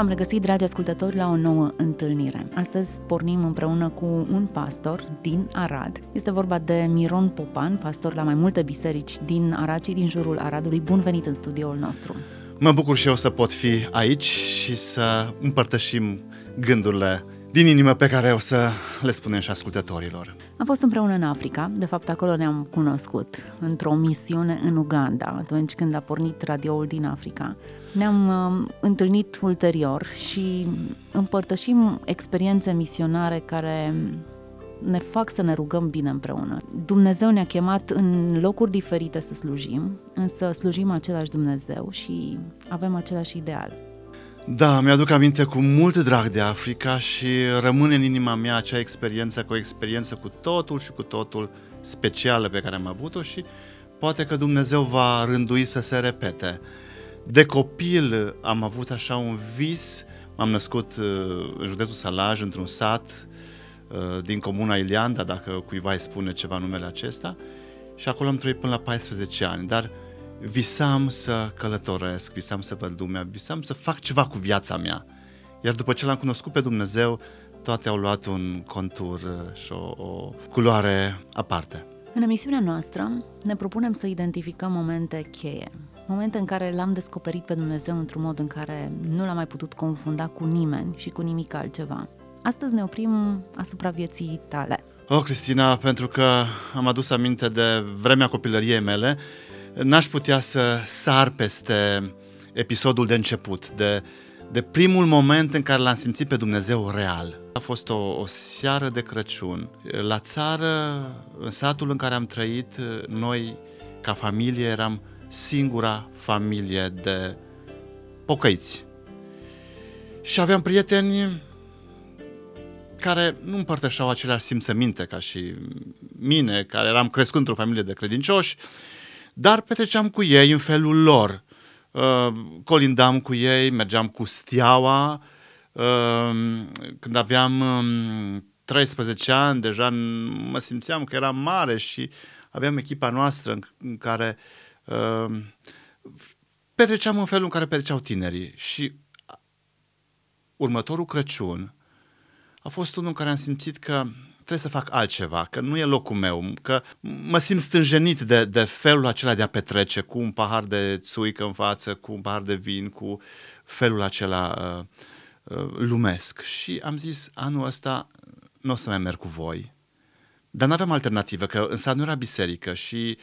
V-am regăsit, dragi ascultători, la o nouă întâlnire. Astăzi pornim împreună cu un pastor din Arad. Este vorba de Miron Popan, pastor la mai multe biserici din Arad și din jurul Aradului. Bun venit în studioul nostru! Mă bucur și eu să pot fi aici și să împărtășim gândurile din inimă pe care o să le spunem și ascultătorilor. Am fost împreună în Africa, de fapt acolo ne-am cunoscut, într-o misiune în Uganda, atunci când a pornit radioul din Africa. Ne-am uh, întâlnit ulterior și împărtășim experiențe misionare care ne fac să ne rugăm bine împreună. Dumnezeu ne-a chemat în locuri diferite să slujim, însă slujim același Dumnezeu și avem același ideal. Da, mi-aduc aminte cu mult drag de Africa și rămâne în inima mea acea experiență, cu o experiență cu totul și cu totul specială pe care am avut-o și poate că Dumnezeu va rândui să se repete. De copil am avut așa un vis, m-am născut uh, în județul Salaj, într-un sat uh, din comuna Ilianda, dacă cuiva îi spune ceva numele acesta, și acolo am trăit până la 14 ani, dar visam să călătoresc, visam să văd lumea, visam să fac ceva cu viața mea. Iar după ce l-am cunoscut pe Dumnezeu, toate au luat un contur uh, și o, o culoare aparte. În emisiunea noastră ne propunem să identificăm momente cheie, momente în care l-am descoperit pe Dumnezeu într-un mod în care nu l-am mai putut confunda cu nimeni și cu nimic altceva. Astăzi ne oprim asupra vieții tale. Oh, Cristina, pentru că am adus aminte de vremea copilăriei mele, n-aș putea să sar peste episodul de început, de, de primul moment în care l-am simțit pe Dumnezeu real. A fost o, o seară de Crăciun. La țară, în satul în care am trăit, noi, ca familie, eram singura familie de pocăiți. Și aveam prieteni care nu împărtășeau aceleași simțăminte ca și mine, care eram crescut într-o familie de credincioși, dar petreceam cu ei în felul lor. Uh, colindam cu ei, mergeam cu steaua. Uh, când aveam 13 um, ani, deja mă simțeam că eram mare și aveam echipa noastră în care uh, petreceam în felul în care petreceau tinerii. Și următorul Crăciun a fost unul în care am simțit că trebuie să fac altceva, că nu e locul meu, că mă simt stânjenit de, de felul acela de a petrece cu un pahar de țuică în față, cu un pahar de vin, cu felul acela uh, uh, lumesc. Și am zis, anul ăsta nu o să mai merg cu voi. Dar nu aveam alternativă, că în sat nu era biserică și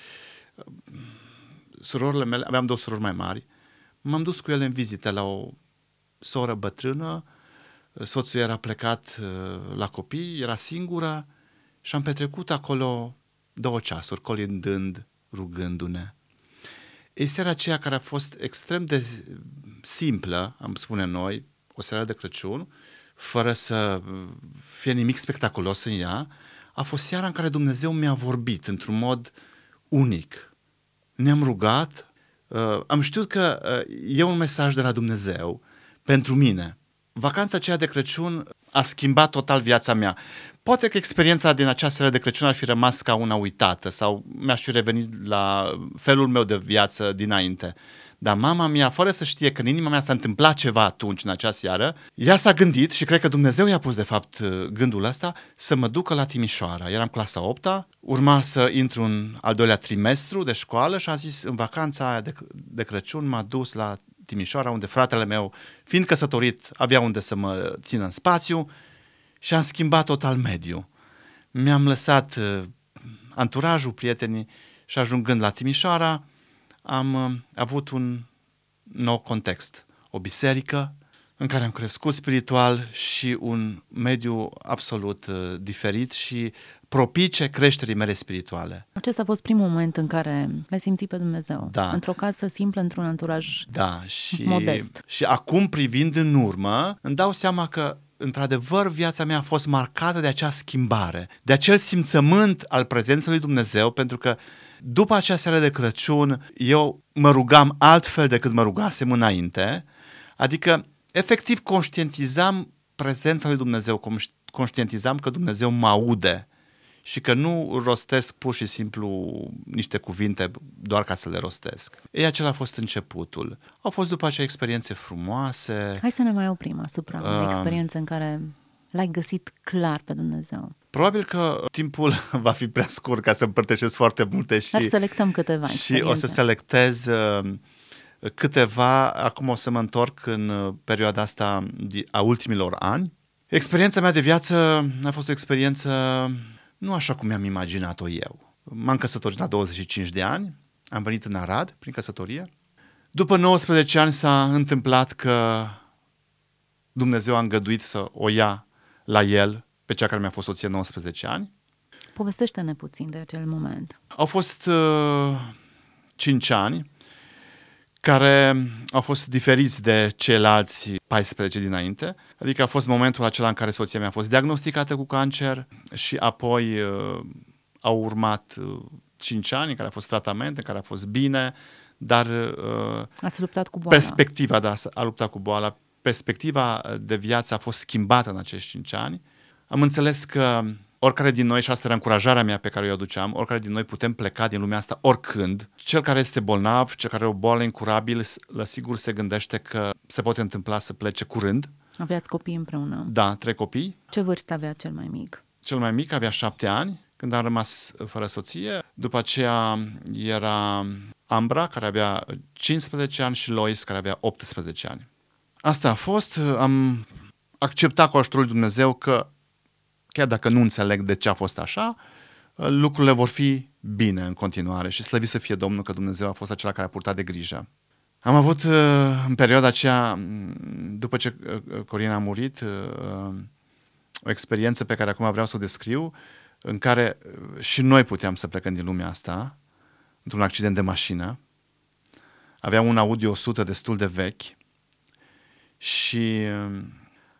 uh, surorile mele, aveam două surori mai mari, m-am dus cu ele în vizită la o soră bătrână, soțul era plecat uh, la copii, era singură și am petrecut acolo două ceasuri, colindând, rugându-ne. E seara aceea care a fost extrem de simplă, am spune noi, o seară de Crăciun, fără să fie nimic spectaculos în ea, a fost seara în care Dumnezeu mi-a vorbit într-un mod unic. Ne-am rugat, uh, am știut că uh, e un mesaj de la Dumnezeu pentru mine. Vacanța aceea de Crăciun a schimbat total viața mea. Poate că experiența din acea seară de Crăciun ar fi rămas ca una uitată sau mi-aș fi revenit la felul meu de viață dinainte. Dar mama mea, fără să știe că în inima mea s-a întâmplat ceva atunci, în acea seară, ea s-a gândit și cred că Dumnezeu i-a pus de fapt gândul ăsta să mă ducă la Timișoara. Eram clasa 8 urma să intru în al doilea trimestru de școală și a zis în vacanța aia de, de Crăciun m-a dus la Timișoara, unde fratele meu, fiind căsătorit, avea unde să mă țină în spațiu și am schimbat total mediu. Mi-am lăsat uh, anturajul, prietenii și ajungând la Timișoara, am uh, avut un nou context. O biserică în care am crescut spiritual și un mediu absolut uh, diferit și propice creșterii mele spirituale. Acesta a fost primul moment în care l-ai simțit pe Dumnezeu. Da. Într-o casă simplă, într-un anturaj da, și, modest. Și acum, privind în urmă, îmi dau seama că într-adevăr, viața mea a fost marcată de acea schimbare, de acel simțământ al prezenței lui Dumnezeu, pentru că după acea seară de Crăciun, eu mă rugam altfel decât mă rugasem înainte, adică, efectiv, conștientizam prezența lui Dumnezeu, conștientizam că Dumnezeu mă aude și că nu rostesc pur și simplu niște cuvinte doar ca să le rostesc. Ei, acela a fost începutul. Au fost după aceea experiențe frumoase. Hai să ne mai oprim asupra uh, unei experiențe în care l-ai găsit clar pe Dumnezeu. Probabil că timpul va fi prea scurt ca să împărtășesc foarte multe și... Dar selectăm câteva Și experiențe. o să selectez uh, câteva, acum o să mă întorc în uh, perioada asta a ultimilor ani. Experiența mea de viață a fost o experiență nu așa cum mi-am imaginat-o eu. M-am căsătorit la 25 de ani, am venit în Arad prin căsătorie. După 19 ani s-a întâmplat că Dumnezeu a îngăduit să o ia la el pe cea care mi-a fost soție 19 ani. Povestește-ne puțin de acel moment. Au fost uh, 5 ani care au fost diferiți de ceilalți 14 dinainte. Adică a fost momentul acela în care soția mea a fost diagnosticată cu cancer și apoi uh, au urmat uh, 5 ani în care a fost tratament, în care a fost bine, dar... Uh, Ați luptat cu boala. Perspectiva, da, a luptat cu boala. Perspectiva de viață a fost schimbată în acești 5 ani. Am înțeles că oricare din noi, și asta era încurajarea mea pe care o aduceam, oricare din noi putem pleca din lumea asta oricând. Cel care este bolnav, cel care are o boală incurabilă, la sigur se gândește că se poate întâmpla să plece curând. Aveați copii împreună? Da, trei copii. Ce vârstă avea cel mai mic? Cel mai mic avea șapte ani când am rămas fără soție. După aceea era Ambra, care avea 15 ani, și Lois, care avea 18 ani. Asta a fost. Am acceptat cu ajutorul lui Dumnezeu că chiar dacă nu înțeleg de ce a fost așa, lucrurile vor fi bine în continuare și slăvit să fie Domnul că Dumnezeu a fost acela care a purtat de grijă. Am avut uh, în perioada aceea, mm, după ce uh, Corina a murit, uh, o experiență pe care acum vreau să o descriu, în care și noi puteam să plecăm din lumea asta, într-un accident de mașină. Aveam un Audi 100 destul de vechi și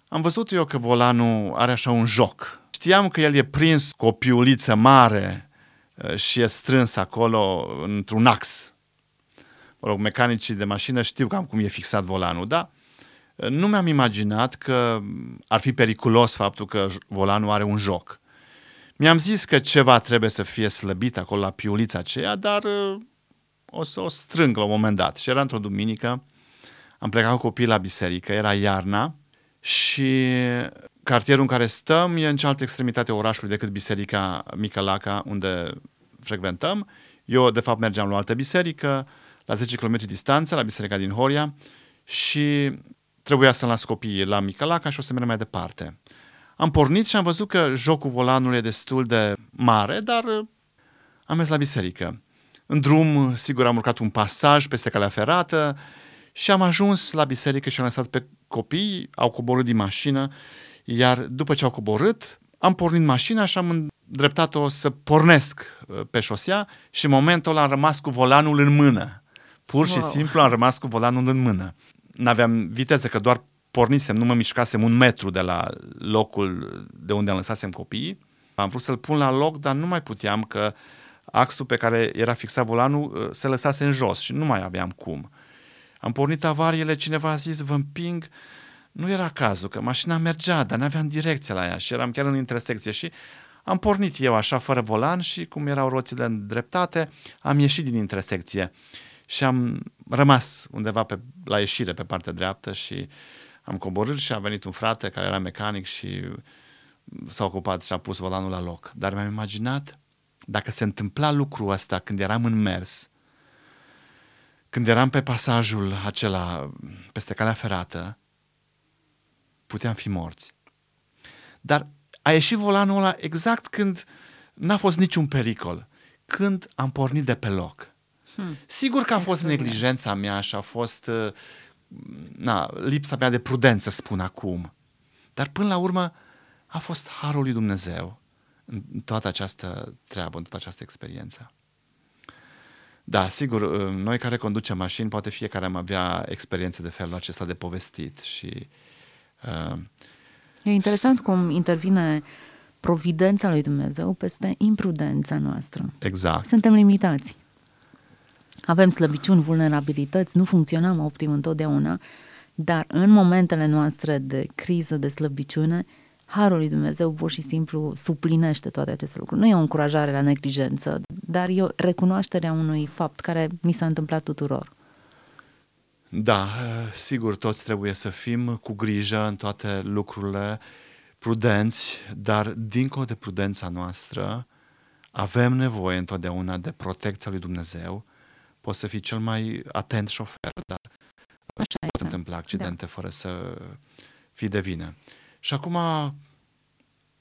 am văzut eu că volanul are așa un joc Știam că el e prins cu o piuliță mare uh, și e strâns acolo într-un ax. Mă rog, mecanicii de mașină știu cam cum e fixat volanul, dar uh, nu mi-am imaginat că ar fi periculos faptul că volanul are un joc. Mi-am zis că ceva trebuie să fie slăbit acolo la piulița aceea, dar uh, o să o strâng la un moment dat. Și era într-o duminică, am plecat cu copiii la biserică, era iarna și Cartierul în care stăm e în cealaltă extremitate a orașului decât Biserica Micălaca, unde frecventăm. Eu, de fapt, mergeam la o altă biserică, la 10 km distanță, la biserica din Horia și trebuia să las copiii la Micălaca și o să merg mai departe. Am pornit și am văzut că jocul volanului e destul de mare, dar am mers la biserică. În drum, sigur, am urcat un pasaj peste calea ferată și am ajuns la biserică și am lăsat pe copii, au coborât din mașină iar după ce au coborât, am pornit mașina și am îndreptat-o să pornesc uh, pe șosea și în momentul ăla am rămas cu volanul în mână. Pur și wow. simplu am rămas cu volanul în mână. N-aveam viteză, că doar pornisem, nu mă mișcasem un metru de la locul de unde am lăsasem copiii. Am vrut să-l pun la loc, dar nu mai puteam că axul pe care era fixat volanul uh, se lăsase în jos și nu mai aveam cum. Am pornit avariile, cineva a zis, vă împing, nu era cazul, că mașina mergea, dar n-aveam direcția la ea și eram chiar în intersecție și am pornit eu așa fără volan și cum erau roțile îndreptate, am ieșit din intersecție și am rămas undeva pe, la ieșire pe partea dreaptă și am coborât și a venit un frate care era mecanic și s-a ocupat și a pus volanul la loc. Dar mi-am imaginat dacă se întâmpla lucrul ăsta când eram în mers, când eram pe pasajul acela peste calea ferată, puteam fi morți. Dar a ieșit volanul ăla exact când n-a fost niciun pericol, când am pornit de pe loc. Hmm. Sigur că a fost neglijența mea și a fost uh, na, lipsa mea de prudență, spun acum. Dar până la urmă a fost harul lui Dumnezeu în toată această treabă, în toată această experiență. Da, sigur, uh, noi care conducem mașini, poate fiecare am avea experiențe de felul acesta de povestit și uh, E interesant cum intervine providența lui Dumnezeu peste imprudența noastră. Exact. Suntem limitați. Avem slăbiciuni, vulnerabilități, nu funcționăm optim întotdeauna, dar în momentele noastre de criză, de slăbiciune, Harul lui Dumnezeu pur și simplu suplinește toate aceste lucruri. Nu e o încurajare la neglijență, dar e o recunoaștere a unui fapt care ni s-a întâmplat tuturor. Da, sigur, toți trebuie să fim cu grijă în toate lucrurile, prudenți, dar dincolo de prudența noastră, avem nevoie întotdeauna de protecția lui Dumnezeu. Poți să fii cel mai atent șofer, dar Așa pot întâmpla accidente da. fără să fii de vină. Și acum,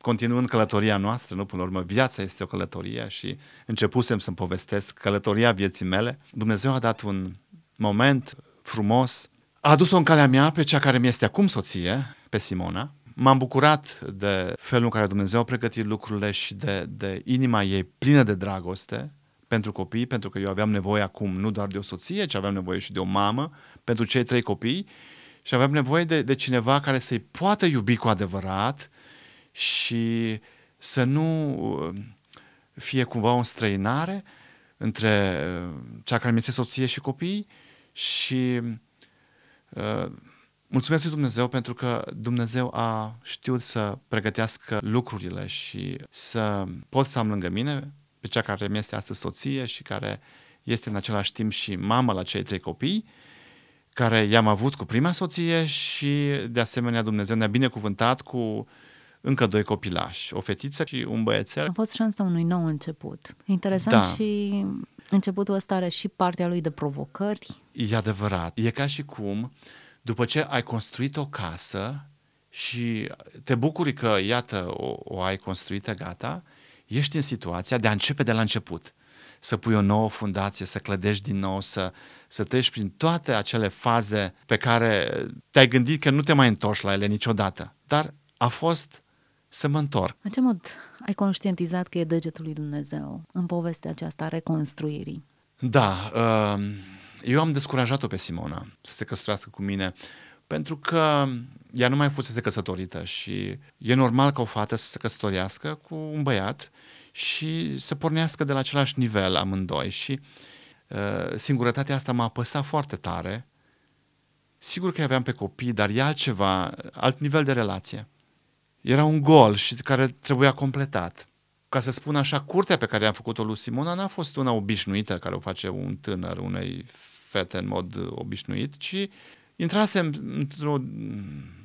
continuând călătoria noastră, nu până la urmă, viața este o călătorie și începusem să-mi povestesc călătoria vieții mele. Dumnezeu a dat un moment frumos, a adus-o în calea mea pe cea care mi este acum soție, pe Simona. M-am bucurat de felul în care Dumnezeu a pregătit lucrurile și de, de inima ei plină de dragoste pentru copii, pentru că eu aveam nevoie acum nu doar de o soție, ci aveam nevoie și de o mamă pentru cei trei copii și aveam nevoie de, de cineva care să-i poată iubi cu adevărat și să nu uh, fie cumva o străinare între uh, cea care mi este soție și copii și uh, mulțumesc lui Dumnezeu pentru că Dumnezeu a știut să pregătească lucrurile și să pot să am lângă mine pe cea care mi este astăzi soție și care este în același timp și mamă la cei trei copii, care i-am avut cu prima soție și de asemenea Dumnezeu ne-a binecuvântat cu încă doi copilași, o fetiță și un băiețel. A fost șansa unui nou început. Interesant da. și începutul ăsta are și partea lui de provocări. E adevărat. E ca și cum, după ce ai construit o casă și te bucuri că, iată, o, o ai construită gata, ești în situația de a începe de la început. Să pui o nouă fundație, să clădești din nou, să, să treci prin toate acele faze pe care te-ai gândit că nu te mai întorci la ele niciodată. Dar a fost să mă întorc. În ce mod ai conștientizat că e degetul lui Dumnezeu în povestea aceasta a reconstruirii? Da, uh, eu am descurajat-o pe Simona să se căsătorească cu mine pentru că ea nu mai fusese căsătorită și e normal ca o fată să se căsătorească cu un băiat și să pornească de la același nivel amândoi și uh, singurătatea asta m-a apăsat foarte tare. Sigur că aveam pe copii, dar e altceva, alt nivel de relație. Era un gol și care trebuia completat. Ca să spun așa, curtea pe care am făcut-o lui Simona n-a fost una obișnuită care o face un tânăr unei fete în mod obișnuit, ci intrasem într-o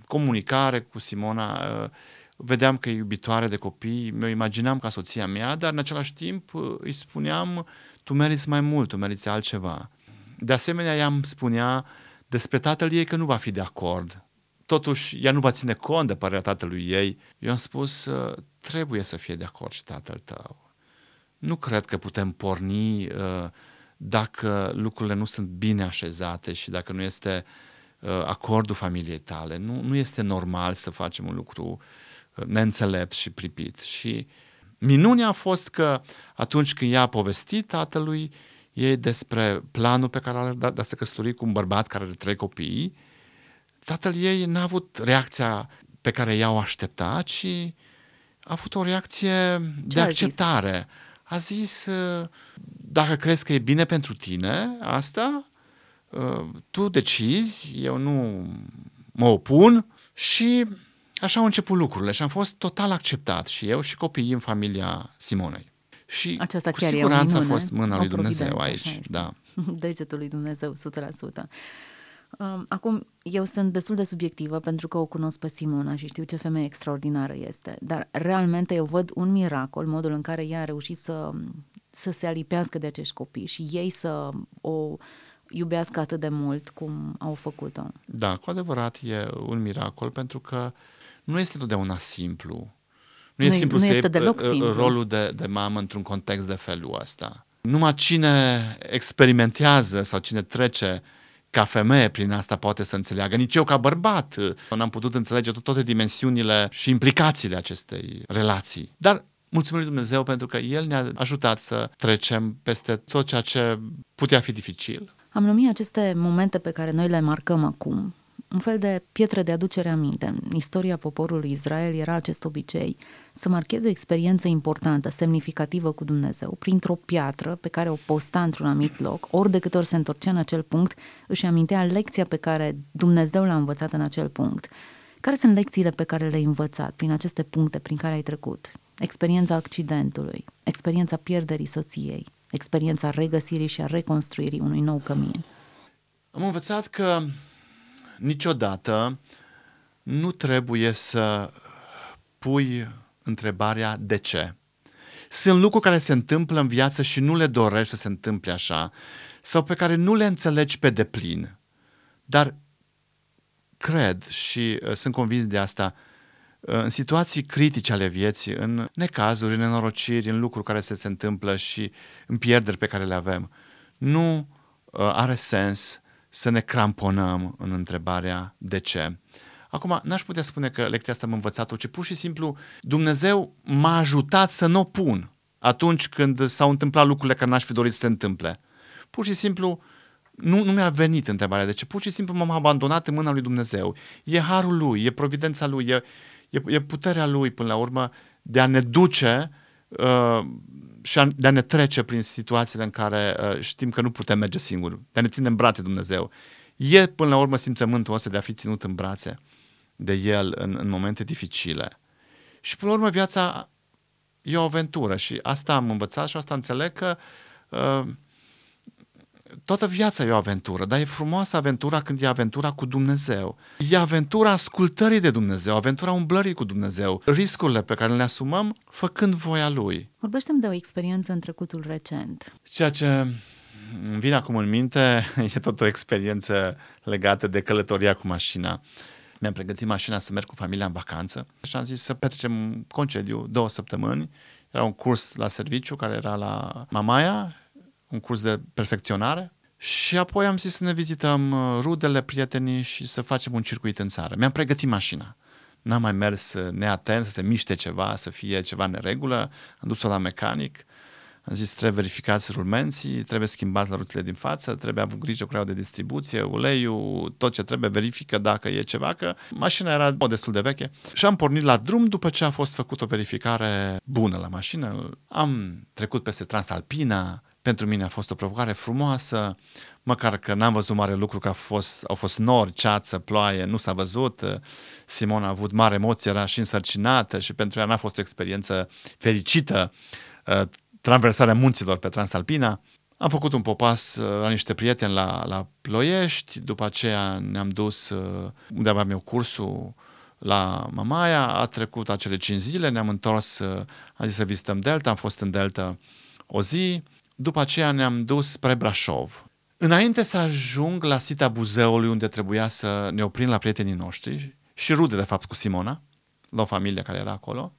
comunicare cu Simona, uh, vedeam că e iubitoare de copii, mi-o imaginam ca soția mea, dar în același timp uh, îi spuneam, tu meriți mai mult, tu meriți altceva. De asemenea, ea îmi spunea despre tatăl ei că nu va fi de acord. Totuși, ea nu va ține cont de părerea tatălui ei. Eu am spus, uh, trebuie să fie de acord și tatăl tău. Nu cred că putem porni dacă lucrurile nu sunt bine așezate și dacă nu este uh, Uh, acordul familiei tale. Nu, nu este normal să facem un lucru uh, neînțelept și pripit. Și minunea a fost că atunci când ea a povestit tatălui ei despre planul pe care are de a se căsători cu un bărbat care are trei copii, tatăl ei n-a avut reacția pe care ea o aștepta, ci a avut o reacție Ce de acceptare. A zis? a zis, uh, dacă crezi că e bine pentru tine asta, Uh, tu decizi, eu nu mă opun și așa au început lucrurile și am fost total acceptat și eu și copiii în familia Simonei. Și Aceasta cu chiar siguranță minune, a fost mâna lui Dumnezeu aici. Da. Degetul lui Dumnezeu, 100%. Um, acum, eu sunt destul de subiectivă pentru că o cunosc pe Simona și știu ce femeie extraordinară este, dar realmente eu văd un miracol, modul în care ea a reușit să, să se alipească de acești copii și ei să o iubească atât de mult cum au făcut-o. Da, cu adevărat e un miracol pentru că nu este totdeauna simplu. Nu, nu e simplu nu să este deloc simplu. rolul de, de mamă într-un context de felul ăsta. Numai cine experimentează sau cine trece ca femeie prin asta poate să înțeleagă. Nici eu ca bărbat n-am putut înțelege toate dimensiunile și implicațiile acestei relații. Dar mulțumim lui Dumnezeu pentru că El ne-a ajutat să trecem peste tot ceea ce putea fi dificil. Am numit aceste momente pe care noi le marcăm acum un fel de pietre de aducere aminte. În istoria poporului Israel era acest obicei să marcheze o experiență importantă, semnificativă cu Dumnezeu, printr-o piatră pe care o posta într-un anumit loc, ori de câte ori se întorcea în acel punct, își amintea lecția pe care Dumnezeu l-a învățat în acel punct. Care sunt lecțiile pe care le-ai învățat prin aceste puncte prin care ai trecut? Experiența accidentului, experiența pierderii soției, experiența regăsirii și a reconstruirii unui nou cămin. Am învățat că niciodată nu trebuie să pui întrebarea de ce. Sunt lucruri care se întâmplă în viață și nu le dorești să se întâmple așa, sau pe care nu le înțelegi pe deplin. Dar cred și uh, sunt convins de asta, uh, în situații critice ale vieții, în necazuri, în nenorociri, în lucruri care se, se întâmplă și în pierderi pe care le avem, nu uh, are sens să ne cramponăm în întrebarea de ce. Acum, n-aș putea spune că lecția asta am învățat-o, ci pur și simplu Dumnezeu m-a ajutat să nu o pun atunci când s-au întâmplat lucrurile care n-aș fi dorit să se întâmple. Pur și simplu nu, nu mi-a venit întrebarea de ce. Pur și simplu m-am abandonat în mâna lui Dumnezeu. E harul lui, e providența lui, e, e, e puterea lui până la urmă de a ne duce uh, și a, de a ne trece prin situațiile în care uh, știm că nu putem merge singuri, de a ne ține în brațe Dumnezeu. E până la urmă simțământul ăsta de a fi ținut în brațe de El în, în momente dificile. Și până la urmă viața e o aventură și asta am învățat și asta înțeleg că uh, toată viața e o aventură, dar e frumoasă aventura când e aventura cu Dumnezeu. E aventura ascultării de Dumnezeu, aventura umblării cu Dumnezeu, riscurile pe care le asumăm făcând voia Lui. Vorbește-mi de o experiență în trecutul recent. Ceea ce îmi vine acum în minte e tot o experiență legată de călătoria cu mașina. Mi-am pregătit mașina să merg cu familia în vacanță și am zis să petrecem concediu două săptămâni. Era un curs la serviciu care era la Mamaia un curs de perfecționare și apoi am zis să ne vizităm uh, rudele, prietenii și să facem un circuit în țară. Mi-am pregătit mașina. N-am mai mers uh, neatent să se miște ceva, să fie ceva neregulă. Am dus-o la mecanic. Am zis, trebuie verificați rulmenții, trebuie schimbați la rutile din față, trebuie avut grijă cu de distribuție, uleiul, tot ce trebuie, verifică dacă e ceva, că mașina era destul de veche. Și am pornit la drum după ce a fost făcut o verificare bună la mașină. Am trecut peste Transalpina, pentru mine a fost o provocare frumoasă, măcar că n-am văzut mare lucru, că a fost, au fost nori, ceață, ploaie, nu s-a văzut. Simona a avut mare emoție, era și însărcinată și pentru ea n-a fost o experiență fericită uh, traversarea munților pe Transalpina. Am făcut un popas uh, la niște prieteni la, la Ploiești, după aceea ne-am dus uh, unde aveam eu cursul la Mamaia, a trecut acele 5 zile, ne-am întors, a zis să vizităm Delta, am fost în Delta o zi, după aceea ne-am dus spre Brașov. Înainte să ajung la sita Buzeului, unde trebuia să ne oprim la prietenii noștri și rude, de fapt, cu Simona, la o familie care era acolo,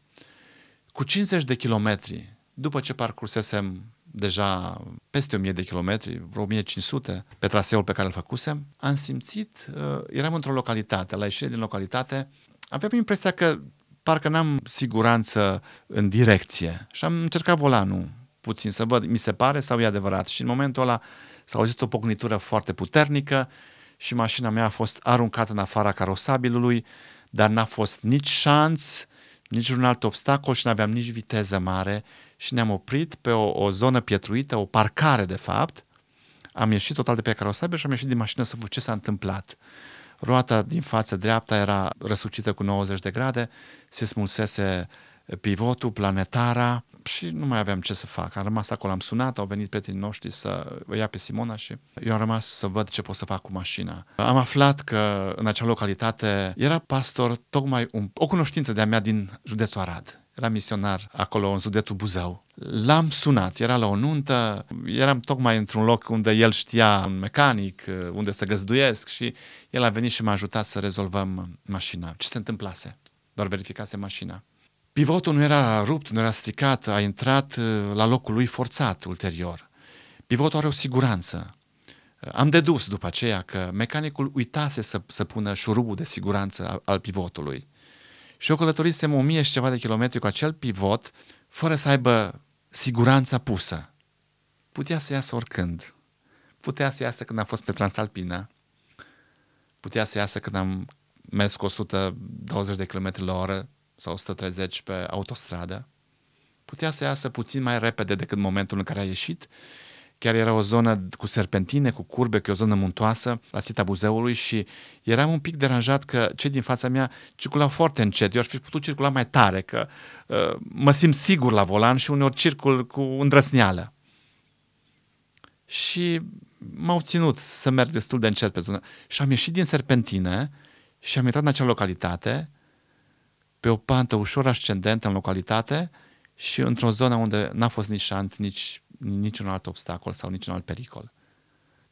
cu 50 de kilometri, după ce parcursesem deja peste 1000 de kilometri, vreo 1500 pe traseul pe care îl făcusem, am simțit, uh, eram într-o localitate, la ieșire din localitate, aveam impresia că parcă n-am siguranță în direcție și am încercat volanul puțin să văd, mi se pare sau e adevărat. Și în momentul ăla s-a auzit o pocnitură foarte puternică și mașina mea a fost aruncată în afara carosabilului, dar n-a fost nici șanț, nici un alt obstacol și n-aveam nici viteză mare și ne-am oprit pe o, o zonă pietruită, o parcare de fapt. Am ieșit total de pe carosabil și am ieșit din mașină să văd ce s-a întâmplat. Roata din față dreapta era răsucită cu 90 de grade, se smulsese pivotul, planetara, și nu mai aveam ce să fac. Am rămas acolo, am sunat, au venit prietenii noștri să o ia pe Simona și eu am rămas să văd ce pot să fac cu mașina. Am aflat că în acea localitate era pastor tocmai un, o cunoștință de-a mea din județul Arad. Era misionar acolo în județul Buzău. L-am sunat, era la o nuntă, eram tocmai într-un loc unde el știa un mecanic, unde să găzduiesc și el a venit și m-a ajutat să rezolvăm mașina. Ce se întâmplase? Doar verificase mașina. Pivotul nu era rupt, nu era stricat, a intrat uh, la locul lui forțat ulterior. Pivotul are o siguranță. Am dedus după aceea că mecanicul uitase să, să pună șurubul de siguranță al, al pivotului. Și eu călătorisem o mie și ceva de kilometri cu acel pivot, fără să aibă siguranța pusă. Putea să iasă oricând. Putea să iasă când a fost pe Transalpina. putea să iasă când am mers cu 120 de km la oră sau 130 pe autostradă. Putea să iasă puțin mai repede decât momentul în care a ieșit. Chiar era o zonă cu serpentine, cu curbe, cu o zonă muntoasă la sita Buzeului și eram un pic deranjat că cei din fața mea circulau foarte încet. Eu ar fi putut circula mai tare, că uh, mă simt sigur la volan și uneori circul cu îndrăsneală. Și m-au ținut să merg destul de încet pe zonă. Și am ieșit din serpentine și am intrat în acea localitate, pe o pantă ușor ascendentă în localitate și într-o zonă unde n-a fost nici șanț, nici, niciun alt obstacol sau niciun alt pericol.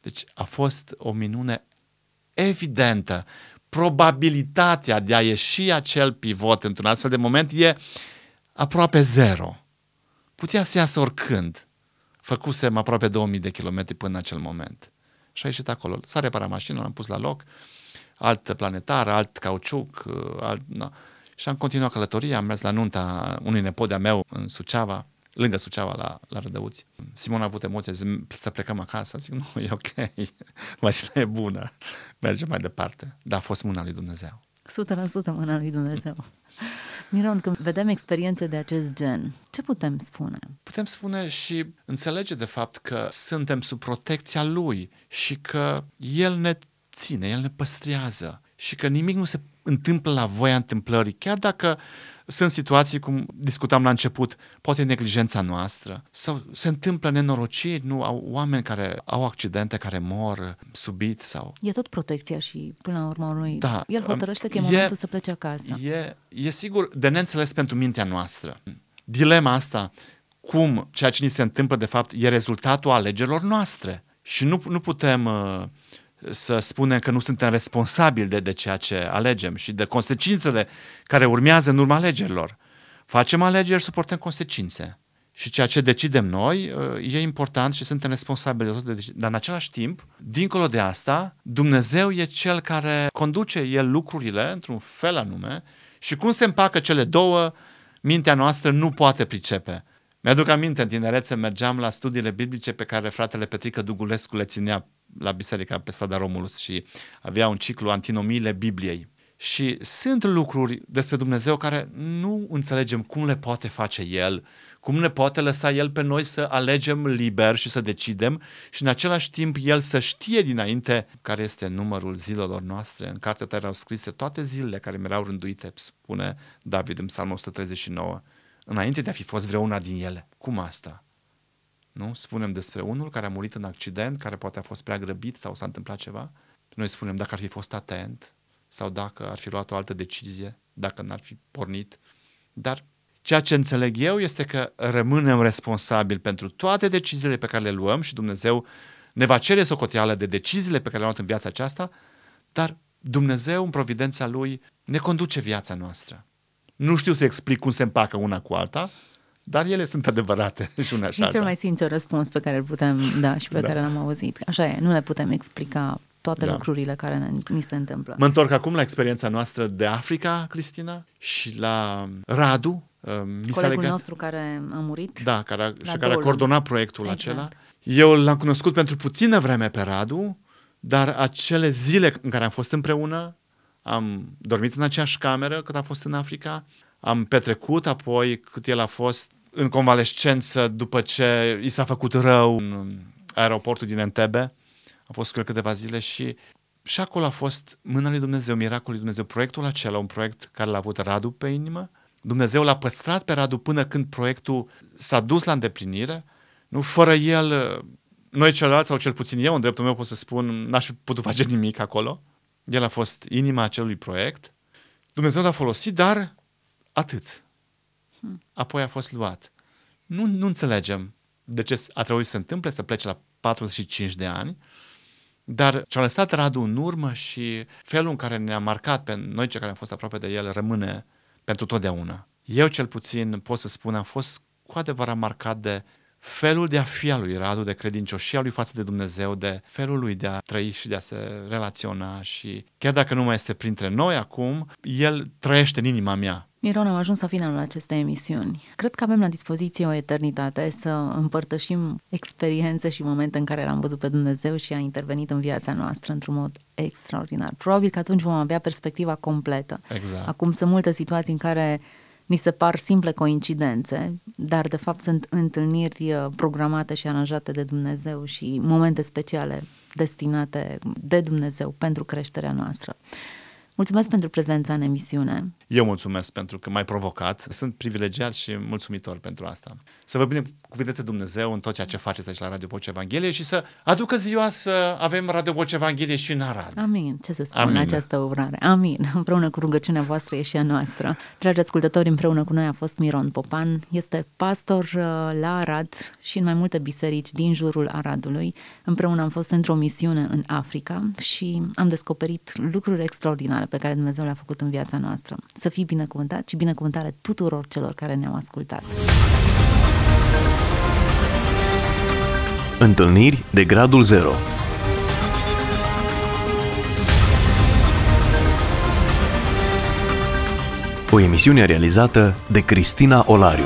Deci a fost o minune evidentă. Probabilitatea de a ieși acel pivot într-un astfel de moment e aproape zero. Putea să iasă oricând. Făcusem aproape 2000 de kilometri până în acel moment. Și a ieșit acolo. S-a reparat mașina, l-am pus la loc, alt planetar, alt cauciuc, alt... No. Și am continuat călătoria, am mers la nunta unui nepot de-a meu în Suceava, lângă Suceava, la, la Rădăuți. Simon a avut emoție, zi, să plecăm acasă. Zic, nu, e ok, mașina e bună, mergem mai departe. Dar a fost mâna lui Dumnezeu. 100% mâna lui Dumnezeu. Miron, când vedem experiențe de acest gen, ce putem spune? Putem spune și înțelege de fapt că suntem sub protecția Lui și că El ne ține, El ne păstrează și că nimic nu se întâmplă la voia întâmplării, chiar dacă sunt situații, cum discutam la început, poate neglijența noastră sau se întâmplă nenorociri, nu au oameni care au accidente, care mor subit sau... E tot protecția și până la urmă lui. Da, El hotărăște că e, e momentul să plece acasă. E, e sigur de neînțeles pentru mintea noastră. Dilema asta, cum ceea ce ni se întâmplă de fapt e rezultatul alegerilor noastre. Și nu, nu putem uh, să spunem că nu suntem responsabili de, de ceea ce alegem și de consecințele care urmează în urma alegerilor. Facem alegeri, suportăm consecințe. Și ceea ce decidem noi e important și suntem responsabili de tot, dar în același timp, dincolo de asta, Dumnezeu e cel care conduce El lucrurile într-un fel anume și cum se împacă cele două, mintea noastră nu poate pricepe. Mi-aduc aminte, în tinerețe mergeam la studiile biblice pe care fratele Petrică Dugulescu le ținea la biserica pe strada Romulus și avea un ciclu antinomiile Bibliei. Și sunt lucruri despre Dumnezeu care nu înțelegem cum le poate face El, cum ne poate lăsa El pe noi să alegem liber și să decidem și în același timp El să știe dinainte care este numărul zilelor noastre. În cartea ta erau scrise toate zilele care mi erau rânduite, spune David în Psalmul 139, înainte de a fi fost vreuna din ele. Cum asta? Nu? Spunem despre unul care a murit în accident, care poate a fost prea grăbit sau s-a întâmplat ceva. Noi spunem dacă ar fi fost atent sau dacă ar fi luat o altă decizie, dacă n-ar fi pornit. Dar ceea ce înțeleg eu este că rămânem responsabili pentru toate deciziile pe care le luăm și Dumnezeu ne va cere socoteală de deciziile pe care le-am luat în viața aceasta, dar Dumnezeu, în providența Lui, ne conduce viața noastră. Nu știu să explic cum se împacă una cu alta, dar ele sunt adevărate și una și E cel mai sincer răspuns pe care îl putem da și pe da. care l-am auzit. Așa e, nu ne putem explica toate da. lucrurile care ne, ni se întâmplă. Mă întorc acum la experiența noastră de Africa, Cristina, și la Radu. Uh, mi Colegul legat... nostru care a murit. Da, care a, și care a coordonat proiectul exact. acela. Eu l-am cunoscut pentru puțină vreme pe Radu, dar acele zile în care am fost împreună, am dormit în aceeași cameră cât am fost în Africa, am petrecut apoi cât el a fost în convalescență după ce i s-a făcut rău în aeroportul din Entebbe. A fost cu câteva zile și și acolo a fost mâna lui Dumnezeu, miracolul lui Dumnezeu, proiectul acela, un proiect care l-a avut Radu pe inimă. Dumnezeu l-a păstrat pe Radu până când proiectul s-a dus la îndeplinire. Nu, fără el, noi ceilalți, sau cel puțin eu, în dreptul meu pot să spun, n-aș fi putut face nimic acolo. El a fost inima acelui proiect. Dumnezeu l-a folosit, dar atât. Apoi a fost luat. Nu, nu înțelegem de ce a trebuit să se întâmple să plece la 45 de ani, dar ce-a lăsat Radu în urmă și felul în care ne-a marcat pe noi cei care am fost aproape de el rămâne pentru totdeauna. Eu cel puțin pot să spun am fost cu adevărat marcat de felul de a fi al lui Radu, de credincioșia lui față de Dumnezeu, de felul lui de a trăi și de a se relaționa și chiar dacă nu mai este printre noi acum, el trăiește în inima mea Miron, am ajuns la finalul acestei emisiuni. Cred că avem la dispoziție o eternitate să împărtășim experiențe și momente în care l-am văzut pe Dumnezeu și a intervenit în viața noastră într-un mod extraordinar. Probabil că atunci vom avea perspectiva completă. Exact. Acum sunt multe situații în care ni se par simple coincidențe, dar de fapt sunt întâlniri uh, programate și aranjate de Dumnezeu și momente speciale destinate de Dumnezeu pentru creșterea noastră. Mulțumesc pentru prezența în emisiune. Eu mulțumesc pentru că m-ai provocat. Sunt privilegiat și mulțumitor pentru asta. Să vă binecuvânteze Dumnezeu în tot ceea ce faceți aici la Radio Voce Evanghelie și să aducă ziua să avem Radio Voce Evanghelie și în Arad. Amin. Ce să spun Amin. această urare? Amin. Împreună cu rugăciunea voastră e și a noastră. Dragi ascultători, împreună cu noi a fost Miron Popan. Este pastor uh, la Arad și în mai multe biserici din jurul Aradului. Împreună am fost într-o misiune în Africa și am descoperit lucruri extraordinare pe care Dumnezeu le-a făcut în viața noastră. Să fii binecuvântat și binecuvântare tuturor celor care ne-au ascultat. Întâlniri de gradul 0 O emisiune realizată de Cristina Olariu.